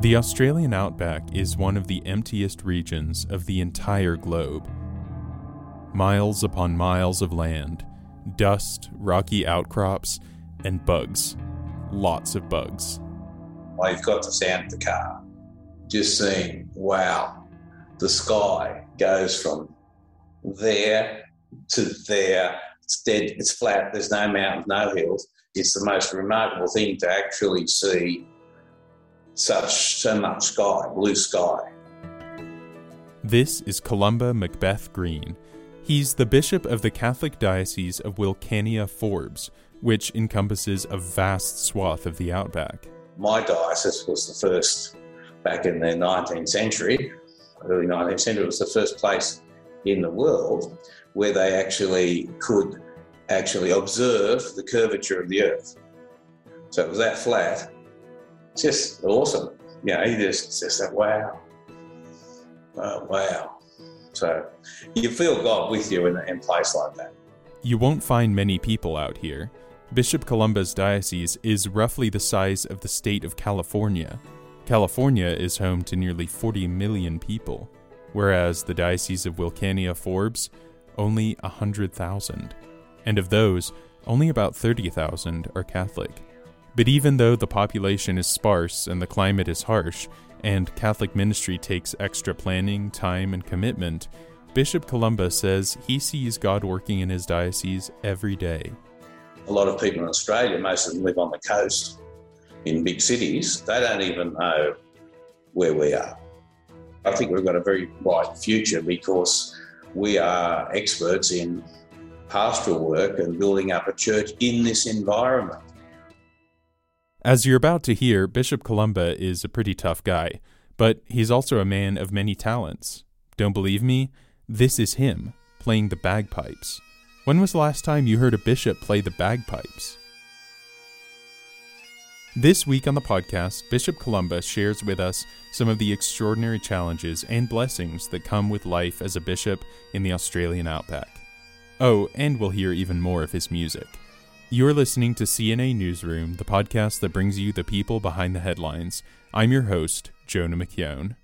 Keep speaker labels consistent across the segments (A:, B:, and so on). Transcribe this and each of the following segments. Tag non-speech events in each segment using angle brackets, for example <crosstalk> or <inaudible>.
A: The Australian outback is one of the emptiest regions of the entire globe. Miles upon miles of land, dust, rocky outcrops, and bugs. Lots of bugs.
B: Well, you've got the sound of the car. Just seeing, wow, the sky goes from there to there. It's dead, it's flat, there's no mountains, no hills. It's the most remarkable thing to actually see such so much sky, blue sky.
A: This is Columba Macbeth Green. He's the bishop of the Catholic Diocese of Wilcannia Forbes, which encompasses a vast swath of the outback.
B: My diocese was the first back in the 19th century, early 19th century, it was the first place in the world where they actually could actually observe the curvature of the earth. So it was that flat just awesome. You know, you just just like, wow, oh, wow. So you feel God with you in a place like that.
A: You won't find many people out here. Bishop Columba's diocese is roughly the size of the state of California. California is home to nearly 40 million people, whereas the Diocese of Wilcannia Forbes, only 100,000. And of those, only about 30,000 are Catholic. But even though the population is sparse and the climate is harsh, and Catholic ministry takes extra planning, time, and commitment, Bishop Columba says he sees God working in his diocese every day.
B: A lot of people in Australia, most of them live on the coast in big cities, they don't even know where we are. I think we've got a very bright future because we are experts in pastoral work and building up a church in this environment.
A: As you're about to hear, Bishop Columba is a pretty tough guy, but he's also a man of many talents. Don't believe me? This is him, playing the bagpipes. When was the last time you heard a bishop play the bagpipes? This week on the podcast, Bishop Columba shares with us some of the extraordinary challenges and blessings that come with life as a bishop in the Australian outback. Oh, and we'll hear even more of his music. You're listening to CNA Newsroom, the podcast that brings you the people behind the headlines. I'm your host, Jonah McKeown.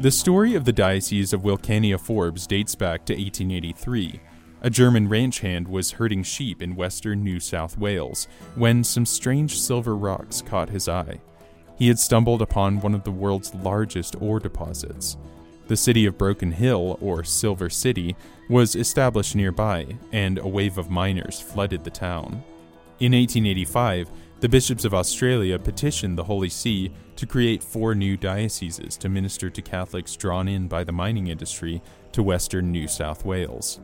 A: The story of the Diocese of Wilcannia Forbes dates back to 1883. A German ranch hand was herding sheep in western New South Wales when some strange silver rocks caught his eye. He had stumbled upon one of the world's largest ore deposits. The city of Broken Hill, or Silver City, was established nearby, and a wave of miners flooded the town. In 1885, the bishops of Australia petitioned the Holy See to create four new dioceses to minister to Catholics drawn in by the mining industry to western New South Wales.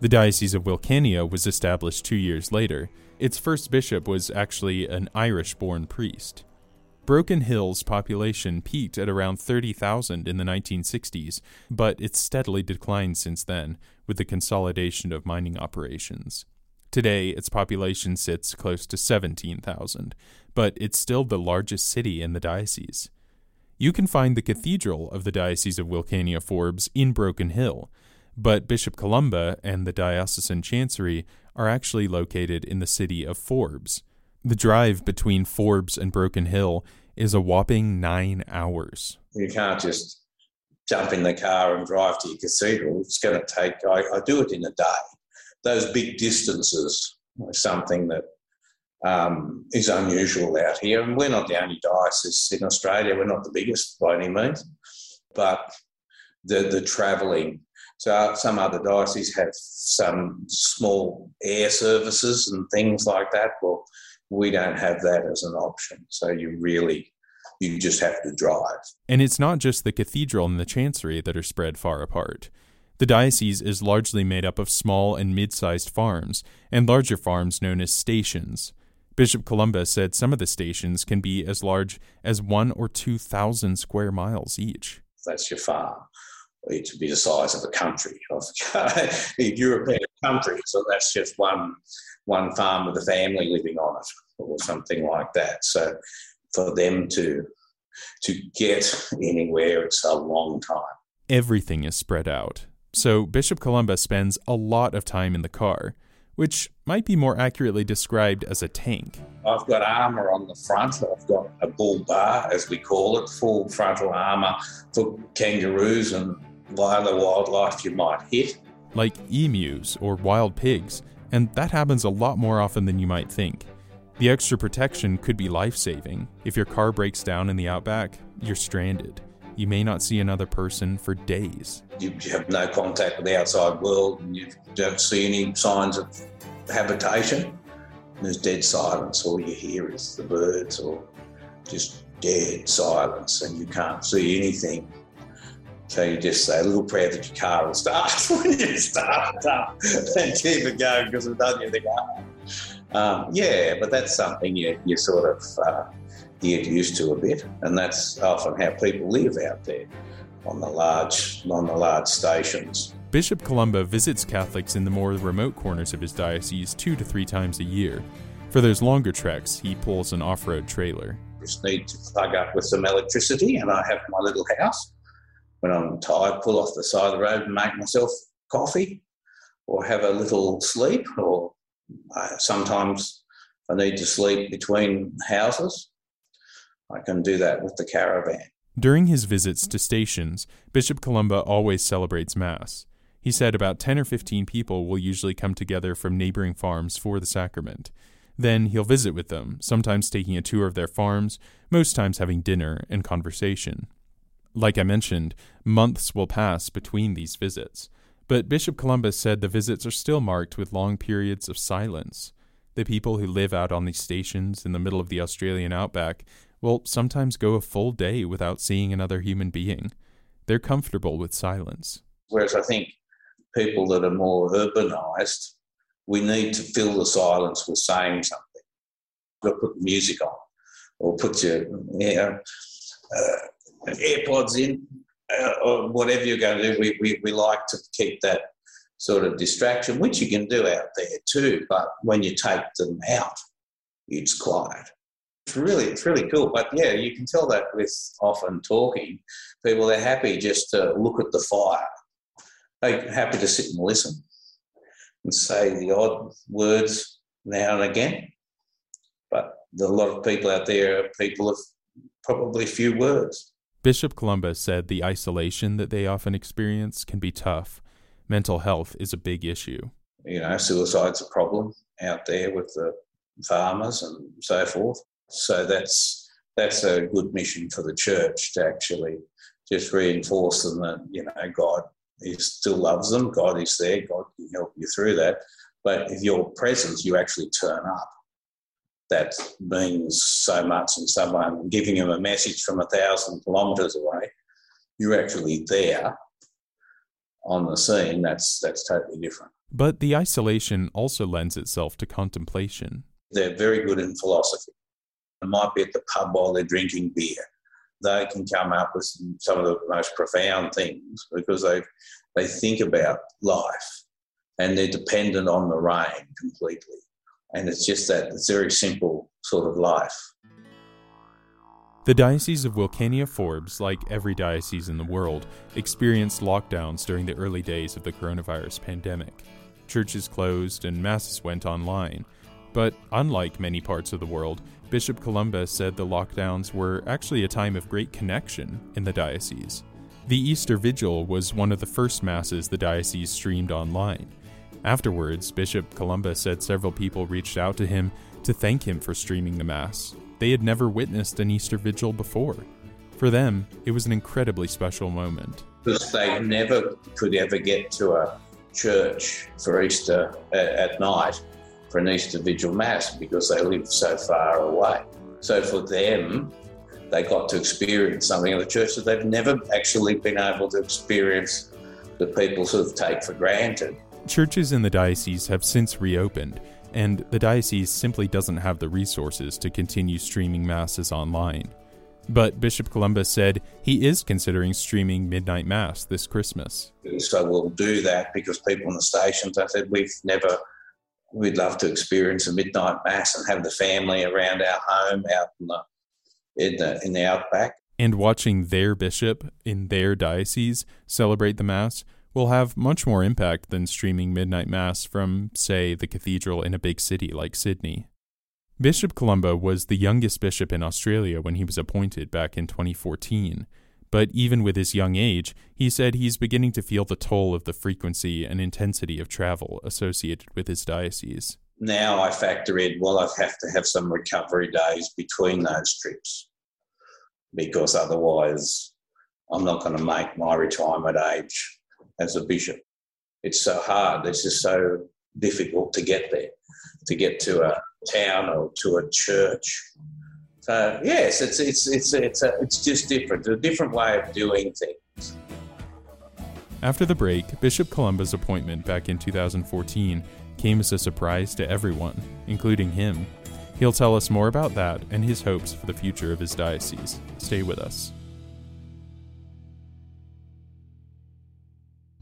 A: The Diocese of Wilcannia was established two years later. Its first bishop was actually an Irish born priest. Broken Hill's population peaked at around 30,000 in the 1960s, but it's steadily declined since then with the consolidation of mining operations. Today, its population sits close to 17,000, but it's still the largest city in the diocese. You can find the cathedral of the Diocese of Wilcannia Forbes in Broken Hill, but Bishop Columba and the diocesan chancery are actually located in the city of Forbes. The drive between Forbes and Broken Hill is a whopping nine hours.
B: You can't just jump in the car and drive to your cathedral. It's going to take, I, I do it in a day. Those big distances are something that um, is unusual out here. And we're not the only diocese in Australia. We're not the biggest by any means. But the, the travelling so some other dioceses have some small air services and things like that. Well, we don't have that as an option. So you really you just have to drive.
A: And it's not just the cathedral and the chancery that are spread far apart. The diocese is largely made up of small and mid sized farms, and larger farms known as stations. Bishop Columba said some of the stations can be as large as one or two thousand square miles each.
B: That's your farm it would be the size of a country, of <laughs> a European country. So that's just one one farm with a family living on it, or something like that. So for them to to get anywhere, it's a long time.
A: Everything is spread out. So Bishop Columba spends a lot of time in the car, which might be more accurately described as a tank.
B: I've got armour on the front. I've got a bull bar, as we call it, full frontal armour for kangaroos and other wildlife you might hit.
A: Like emus or wild pigs, and that happens a lot more often than you might think. The extra protection could be life saving. If your car breaks down in the outback, you're stranded. You may not see another person for days.
B: You have no contact with the outside world and you don't see any signs of habitation. There's dead silence. All you hear is the birds or just dead silence and you can't see anything. So you just say a little prayer that your car will start <laughs> when you start up and keep it going because we've done anything um, yeah, but that's something you, you sort of uh, get used to a bit, and that's often how people live out there on the large on the large stations.
A: Bishop Columba visits Catholics in the more remote corners of his diocese two to three times a year. For those longer treks, he pulls an off-road trailer.
B: Just need to plug up with some electricity, and I have my little house. When I'm tired, pull off the side of the road and make myself coffee, or have a little sleep, or uh, sometimes I need to sleep between houses. I can do that with the caravan.
A: During his visits to stations, Bishop Columba always celebrates Mass. He said about 10 or 15 people will usually come together from neighboring farms for the sacrament. Then he'll visit with them, sometimes taking a tour of their farms, most times having dinner and conversation. Like I mentioned, months will pass between these visits. But Bishop Columba said the visits are still marked with long periods of silence. The people who live out on these stations in the middle of the Australian outback will sometimes go a full day without seeing another human being. They're comfortable with silence.
B: Whereas I think people that are more urbanised, we need to fill the silence with saying something. You've put music on or put your you know, uh, AirPods in uh, or whatever you're going to do, we, we, we like to keep that sort of distraction, which you can do out there too. But when you take them out, it's quiet. It's really, it's really cool. But yeah, you can tell that with often talking, people they're happy just to look at the fire. They're happy to sit and listen and say the odd words now and again. But a lot of people out there are people of probably few words.
A: Bishop Columba said the isolation that they often experience can be tough. Mental health is a big issue.
B: You know, suicide's a problem out there with the farmers and so forth. So that's that's a good mission for the church to actually just reinforce them that you know God he still loves them. God is there. God can help you through that. But if your presence, you actually turn up that means so much and someone giving them a message from a thousand kilometres away, you're actually there on the scene, that's that's totally different.
A: But the isolation also lends itself to contemplation.
B: They're very good in philosophy. They might be at the pub while they're drinking beer. They can come up with some, some of the most profound things because they they think about life and they're dependent on the rain completely. And it's just that it's very simple sort of life.
A: The Diocese of Wilcannia Forbes, like every diocese in the world, experienced lockdowns during the early days of the coronavirus pandemic. Churches closed and masses went online. But unlike many parts of the world, Bishop Columba said the lockdowns were actually a time of great connection in the diocese. The Easter Vigil was one of the first masses the diocese streamed online. Afterwards, Bishop Columba said several people reached out to him to thank him for streaming the Mass. They had never witnessed an Easter vigil before. For them, it was an incredibly special moment.
B: Because they never could ever get to a church for Easter uh, at night for an Easter vigil Mass because they lived so far away. So for them, they got to experience something in the church that they've never actually been able to experience the people sort of take for granted.
A: Churches in the diocese have since reopened, and the diocese simply doesn't have the resources to continue streaming masses online. But Bishop Columba said he is considering streaming Midnight Mass this Christmas.
B: So we'll do that because people in the stations, I said, we've never, we'd love to experience a Midnight Mass and have the family around our home out in the, in the, in the outback.
A: And watching their bishop in their diocese celebrate the Mass will have much more impact than streaming Midnight Mass from, say, the cathedral in a big city like Sydney. Bishop Columba was the youngest bishop in Australia when he was appointed back in 2014. But even with his young age, he said he's beginning to feel the toll of the frequency and intensity of travel associated with his diocese.
B: Now I factor in, well, I have to have some recovery days between those trips because otherwise I'm not going to make my retirement age as a bishop. It's so hard, it's just so difficult to get there, to get to a town or to a church. So yes, it's it's it's it's a, it's just different, a different way of doing things.
A: After the break, Bishop Columba's appointment back in 2014 came as a surprise to everyone, including him. He'll tell us more about that and his hopes for the future of his diocese. Stay with us.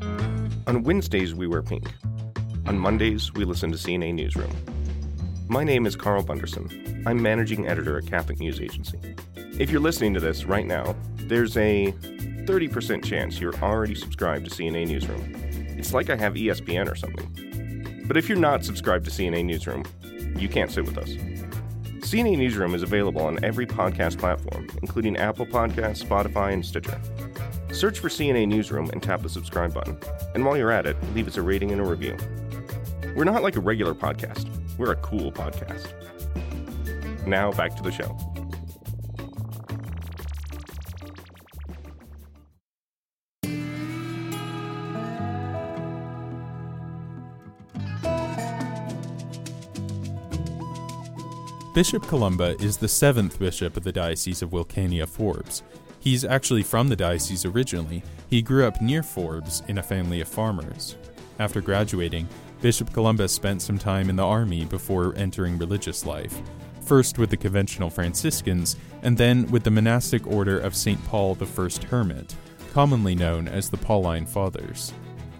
C: On Wednesdays, we wear pink. On Mondays, we listen to CNA Newsroom. My name is Carl Bunderson. I'm managing editor at Catholic News Agency. If you're listening to this right now, there's a 30% chance you're already subscribed to CNA Newsroom. It's like I have ESPN or something. But if you're not subscribed to CNA Newsroom, you can't sit with us. CNA Newsroom is available on every podcast platform, including Apple Podcasts, Spotify, and Stitcher. Search for CNA Newsroom and tap the subscribe button. And while you're at it, leave us a rating and a review. We're not like a regular podcast. We're a cool podcast. Now back to the show.
A: Bishop Columba is the seventh bishop of the Diocese of Wilcannia Forbes. He's actually from the diocese originally. He grew up near Forbes in a family of farmers. After graduating, Bishop Columba spent some time in the army before entering religious life, first with the conventional Franciscans, and then with the monastic order of St. Paul the First Hermit, commonly known as the Pauline Fathers.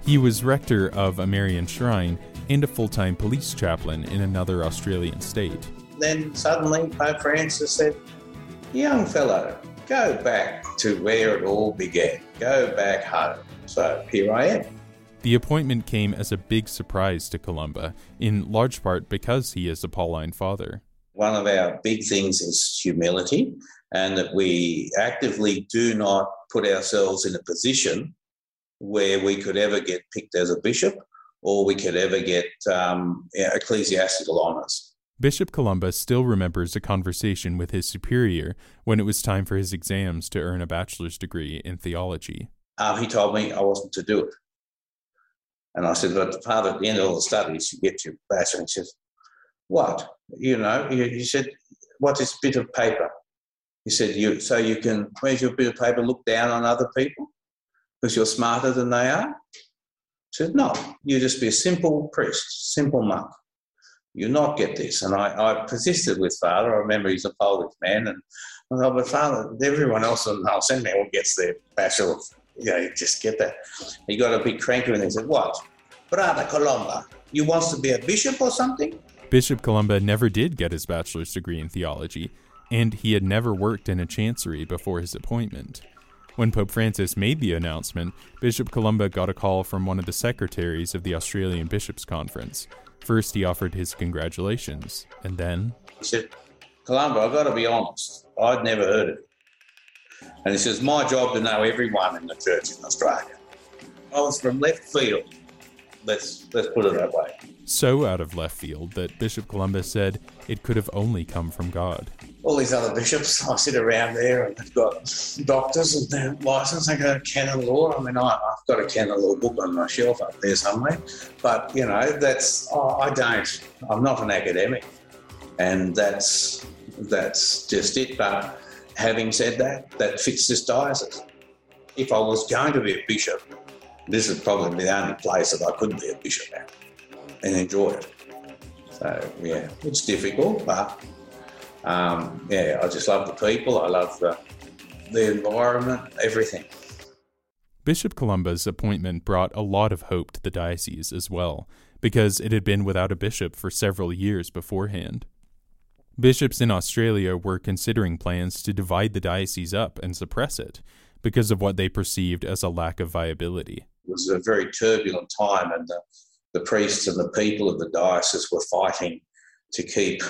A: He was rector of a Marian shrine and a full time police chaplain in another Australian state.
B: Then suddenly Pope Francis said, Young fellow, go back to where it all began. Go back home. So here I am.
A: The appointment came as a big surprise to Columba, in large part because he is a Pauline father.
B: One of our big things is humility, and that we actively do not put ourselves in a position where we could ever get picked as a bishop or we could ever get um, ecclesiastical honours.
A: Bishop Columba still remembers a conversation with his superior when it was time for his exams to earn a bachelor's degree in theology.
B: Um, he told me I wasn't to do it. And I said, but Father, at the end of all the studies, you get your bachelor. And he says, what? You know, he, said, what is bit of paper? He said, you, so you can, where's your bit of paper, look down on other people because you're smarter than they are? I said, no, you just be a simple priest, simple monk. You not get this. And I, I persisted with Father. I remember he's a Polish man. And I thought, but Father, everyone else in Hull Seminary gets their bachelor Of, you know, you just get that. He got a big cranky and he said, What? Brother Columba, you wants to be a bishop or something?
A: Bishop Columba never did get his bachelor's degree in theology, and he had never worked in a chancery before his appointment. When Pope Francis made the announcement, Bishop Columba got a call from one of the secretaries of the Australian Bishops' Conference. First, he offered his congratulations, and then.
B: He said, Columba, I've got to be honest, I'd never heard of it. And he says, My job to know everyone in the church in Australia. I was from left field. Let's, let's put it that way.
A: So out of left field that Bishop Columba said it could have only come from God.
B: All these other bishops, <laughs> I sit around there and they've got doctors and their license. They go canon law. I mean, I, have got a canon law book on my shelf up there somewhere. But, you know, that's, oh, I don't, I'm not an academic. And that's, that's just it. But Having said that, that fits this diocese. If I was going to be a bishop, this is probably the only place that I could be a bishop at and enjoy it. So, yeah, it's difficult, but um, yeah, I just love the people. I love the, the environment, everything.
A: Bishop Columba's appointment brought a lot of hope to the diocese as well, because it had been without a bishop for several years beforehand. Bishops in Australia were considering plans to divide the diocese up and suppress it because of what they perceived as a lack of viability.
B: It was a very turbulent time, and the, the priests and the people of the diocese were fighting to keep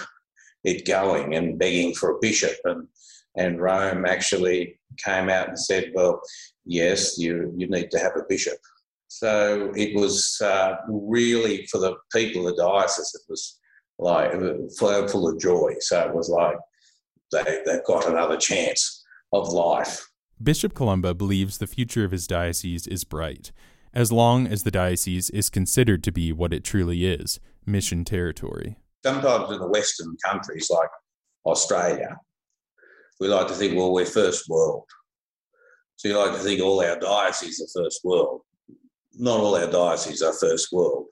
B: it going and begging for a bishop. And, and Rome actually came out and said, well, yes, you, you need to have a bishop. So it was uh, really for the people of the diocese, it was like full of joy. So it was like they, they've got another chance of life.
A: Bishop Columba believes the future of his diocese is bright, as long as the diocese is considered to be what it truly is mission territory
B: sometimes in the Western countries like Australia, we like to think, well, we're first world. So you like to think all our dioceses are first world. Not all our dioceses are first world.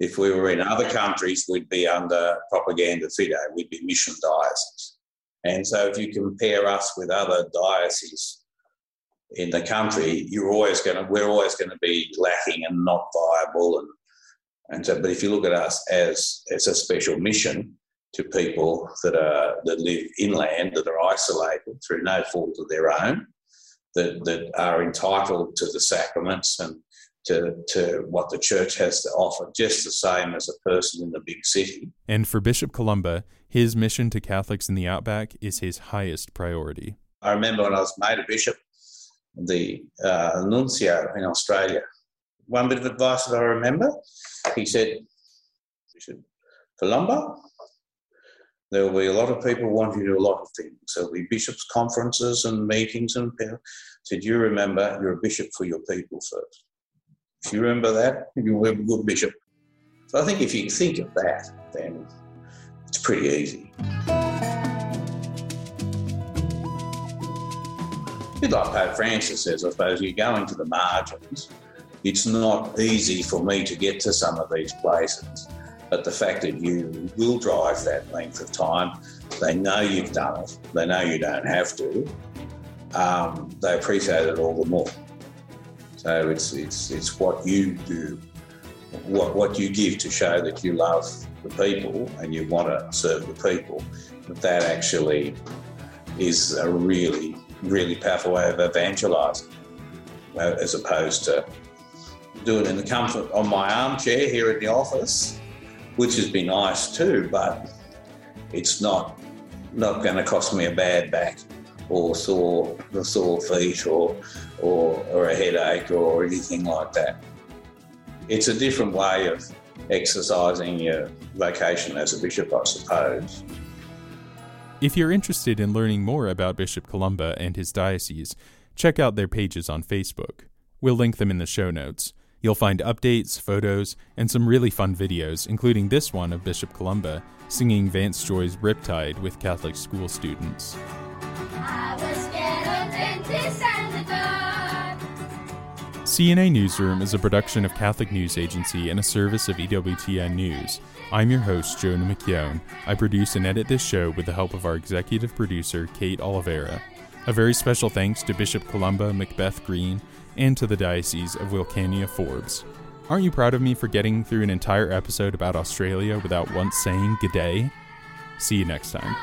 B: If we were in other countries, we'd be under propaganda fide, we'd be mission dioceses. And so if you compare us with other dioceses in the country, you're always going to, we're always going to be lacking and not viable and and so, but if you look at us as as a special mission to people that are that live inland, that are isolated through no fault of their own, that that are entitled to the sacraments and to, to what the church has to offer, just the same as a person in the big city.
A: And for Bishop Columba, his mission to Catholics in the outback is his highest priority.
B: I remember when I was made a bishop, the uh, nuncio in Australia one bit of advice that I remember. He said, Columba, there will be a lot of people wanting to do a lot of things. There'll be bishops' conferences and meetings and people. Said, you remember you're a bishop for your people first. If you remember that, you'll be a good bishop. So I think if you think of that, then it's pretty easy. A bit like Pope Francis says, I suppose, you're going to the margins it's not easy for me to get to some of these places. But the fact that you will drive that length of time, they know you've done it, they know you don't have to, um, they appreciate it all the more. So it's, it's, it's what you do, what, what you give to show that you love the people and you want to serve the people, that actually is a really, really powerful way of evangelising uh, as opposed to do it in the comfort of my armchair here at the office, which has been nice too, but it's not not going to cost me a bad back or sore the sore feet or, or or a headache or anything like that. It's a different way of exercising your vocation as a bishop, I suppose.
A: If you're interested in learning more about Bishop Columba and his diocese, check out their pages on Facebook. We'll link them in the show notes. You'll find updates, photos, and some really fun videos, including this one of Bishop Columba singing Vance Joy's Riptide with Catholic school students. CNA Newsroom is a production of Catholic News Agency and a service of EWTN News. I'm your host, Jonah McKeown. I produce and edit this show with the help of our executive producer, Kate Oliveira. A very special thanks to Bishop Columba Macbeth Green and to the Diocese of Wilcannia Forbes. Aren't you proud of me for getting through an entire episode about Australia without once saying g'day? See you next time.